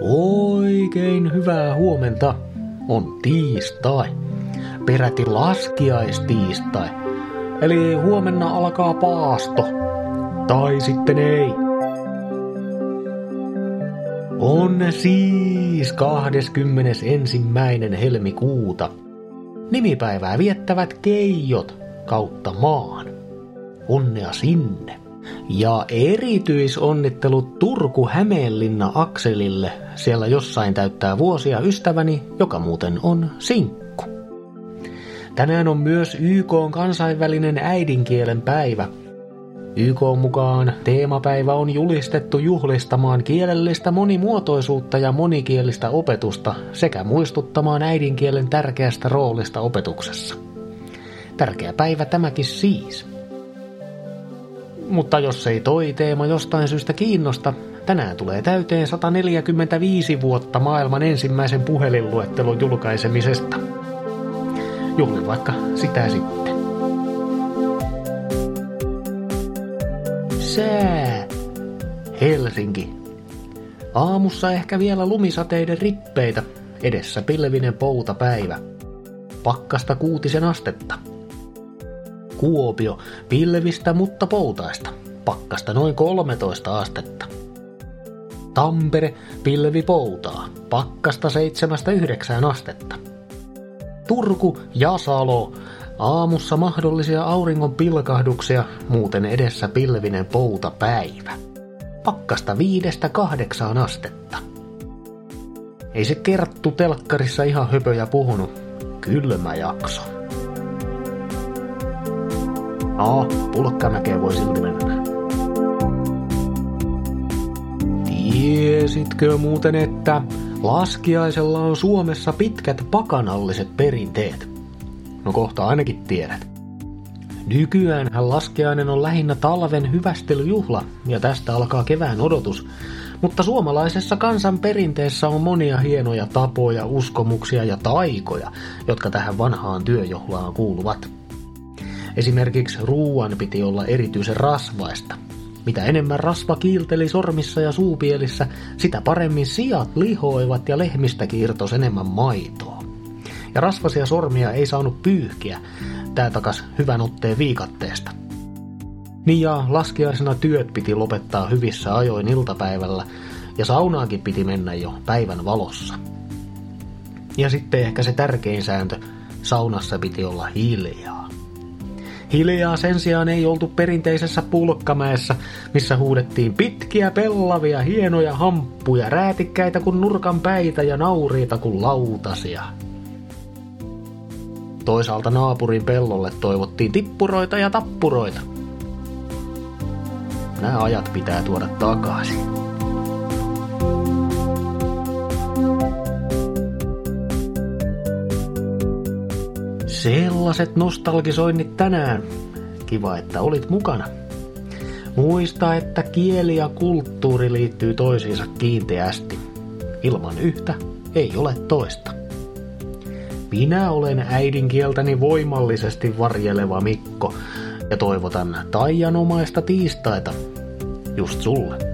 Oikein hyvää huomenta. On tiistai. Peräti laskiaistiistai. Eli huomenna alkaa paasto. Tai sitten ei. On siis 21. helmikuuta. Nimipäivää viettävät keijot kautta maan. Onnea sinne. Ja erityisonnittelut Turku-Hämeenlinna Akselille. Siellä jossain täyttää vuosia ystäväni, joka muuten on sinkku. Tänään on myös YK on kansainvälinen äidinkielen päivä. YK mukaan teemapäivä on julistettu juhlistamaan kielellistä monimuotoisuutta ja monikielistä opetusta sekä muistuttamaan äidinkielen tärkeästä roolista opetuksessa. Tärkeä päivä tämäkin siis. Mutta jos ei toi teema jostain syystä kiinnosta, tänään tulee täyteen 145 vuotta maailman ensimmäisen puhelinluettelon julkaisemisesta. Juhlin vaikka sitä sitten. Sää. Helsinki. Aamussa ehkä vielä lumisateiden rippeitä, edessä pilvinen poutapäivä. Pakkasta kuutisen astetta. Kuopio, pilvistä mutta poutaista. Pakkasta noin 13 astetta. Tampere, pilvi poutaa. Pakkasta 7-9 astetta. Turku ja Salo. Aamussa mahdollisia auringon pilkahduksia, muuten edessä pilvinen poutapäivä. Pakkasta viidestä kahdeksaan astetta. Ei se Kerttu telkkarissa ihan höpöjä puhunut. Kylmä jakso. No, pulkkamäkeen voi silti mennä. Tiesitkö muuten, että laskiaisella on Suomessa pitkät pakanalliset perinteet? No kohta ainakin tiedät. Nykyään laskiainen on lähinnä talven hyvästelyjuhla ja tästä alkaa kevään odotus, mutta suomalaisessa kansan perinteessä on monia hienoja tapoja, uskomuksia ja taikoja, jotka tähän vanhaan työjuhlaan kuuluvat. Esimerkiksi ruuan piti olla erityisen rasvaista. Mitä enemmän rasva kiilteli sormissa ja suupielissä, sitä paremmin sijat lihoivat ja lehmistäkin irtos enemmän maitoa. Ja rasvasia sormia ei saanut pyyhkiä, tää takas hyvän otteen viikatteesta. Niin ja laskiaisena työt piti lopettaa hyvissä ajoin iltapäivällä, ja saunaankin piti mennä jo päivän valossa. Ja sitten ehkä se tärkein sääntö, saunassa piti olla hiljaa. Hiljaa sen sijaan ei oltu perinteisessä pulkkamäessä, missä huudettiin pitkiä pellavia, hienoja hamppuja, räätikkäitä kuin nurkan päitä ja nauriita kuin lautasia. Toisaalta naapurin pellolle toivottiin tippuroita ja tappuroita. Nämä ajat pitää tuoda takaisin. Sellaiset nostalgisoinnit tänään. Kiva, että olit mukana. Muista, että kieli ja kulttuuri liittyy toisiinsa kiinteästi. Ilman yhtä ei ole toista. Minä olen äidinkieltäni voimallisesti varjeleva Mikko ja toivotan taianomaista tiistaita just sulle.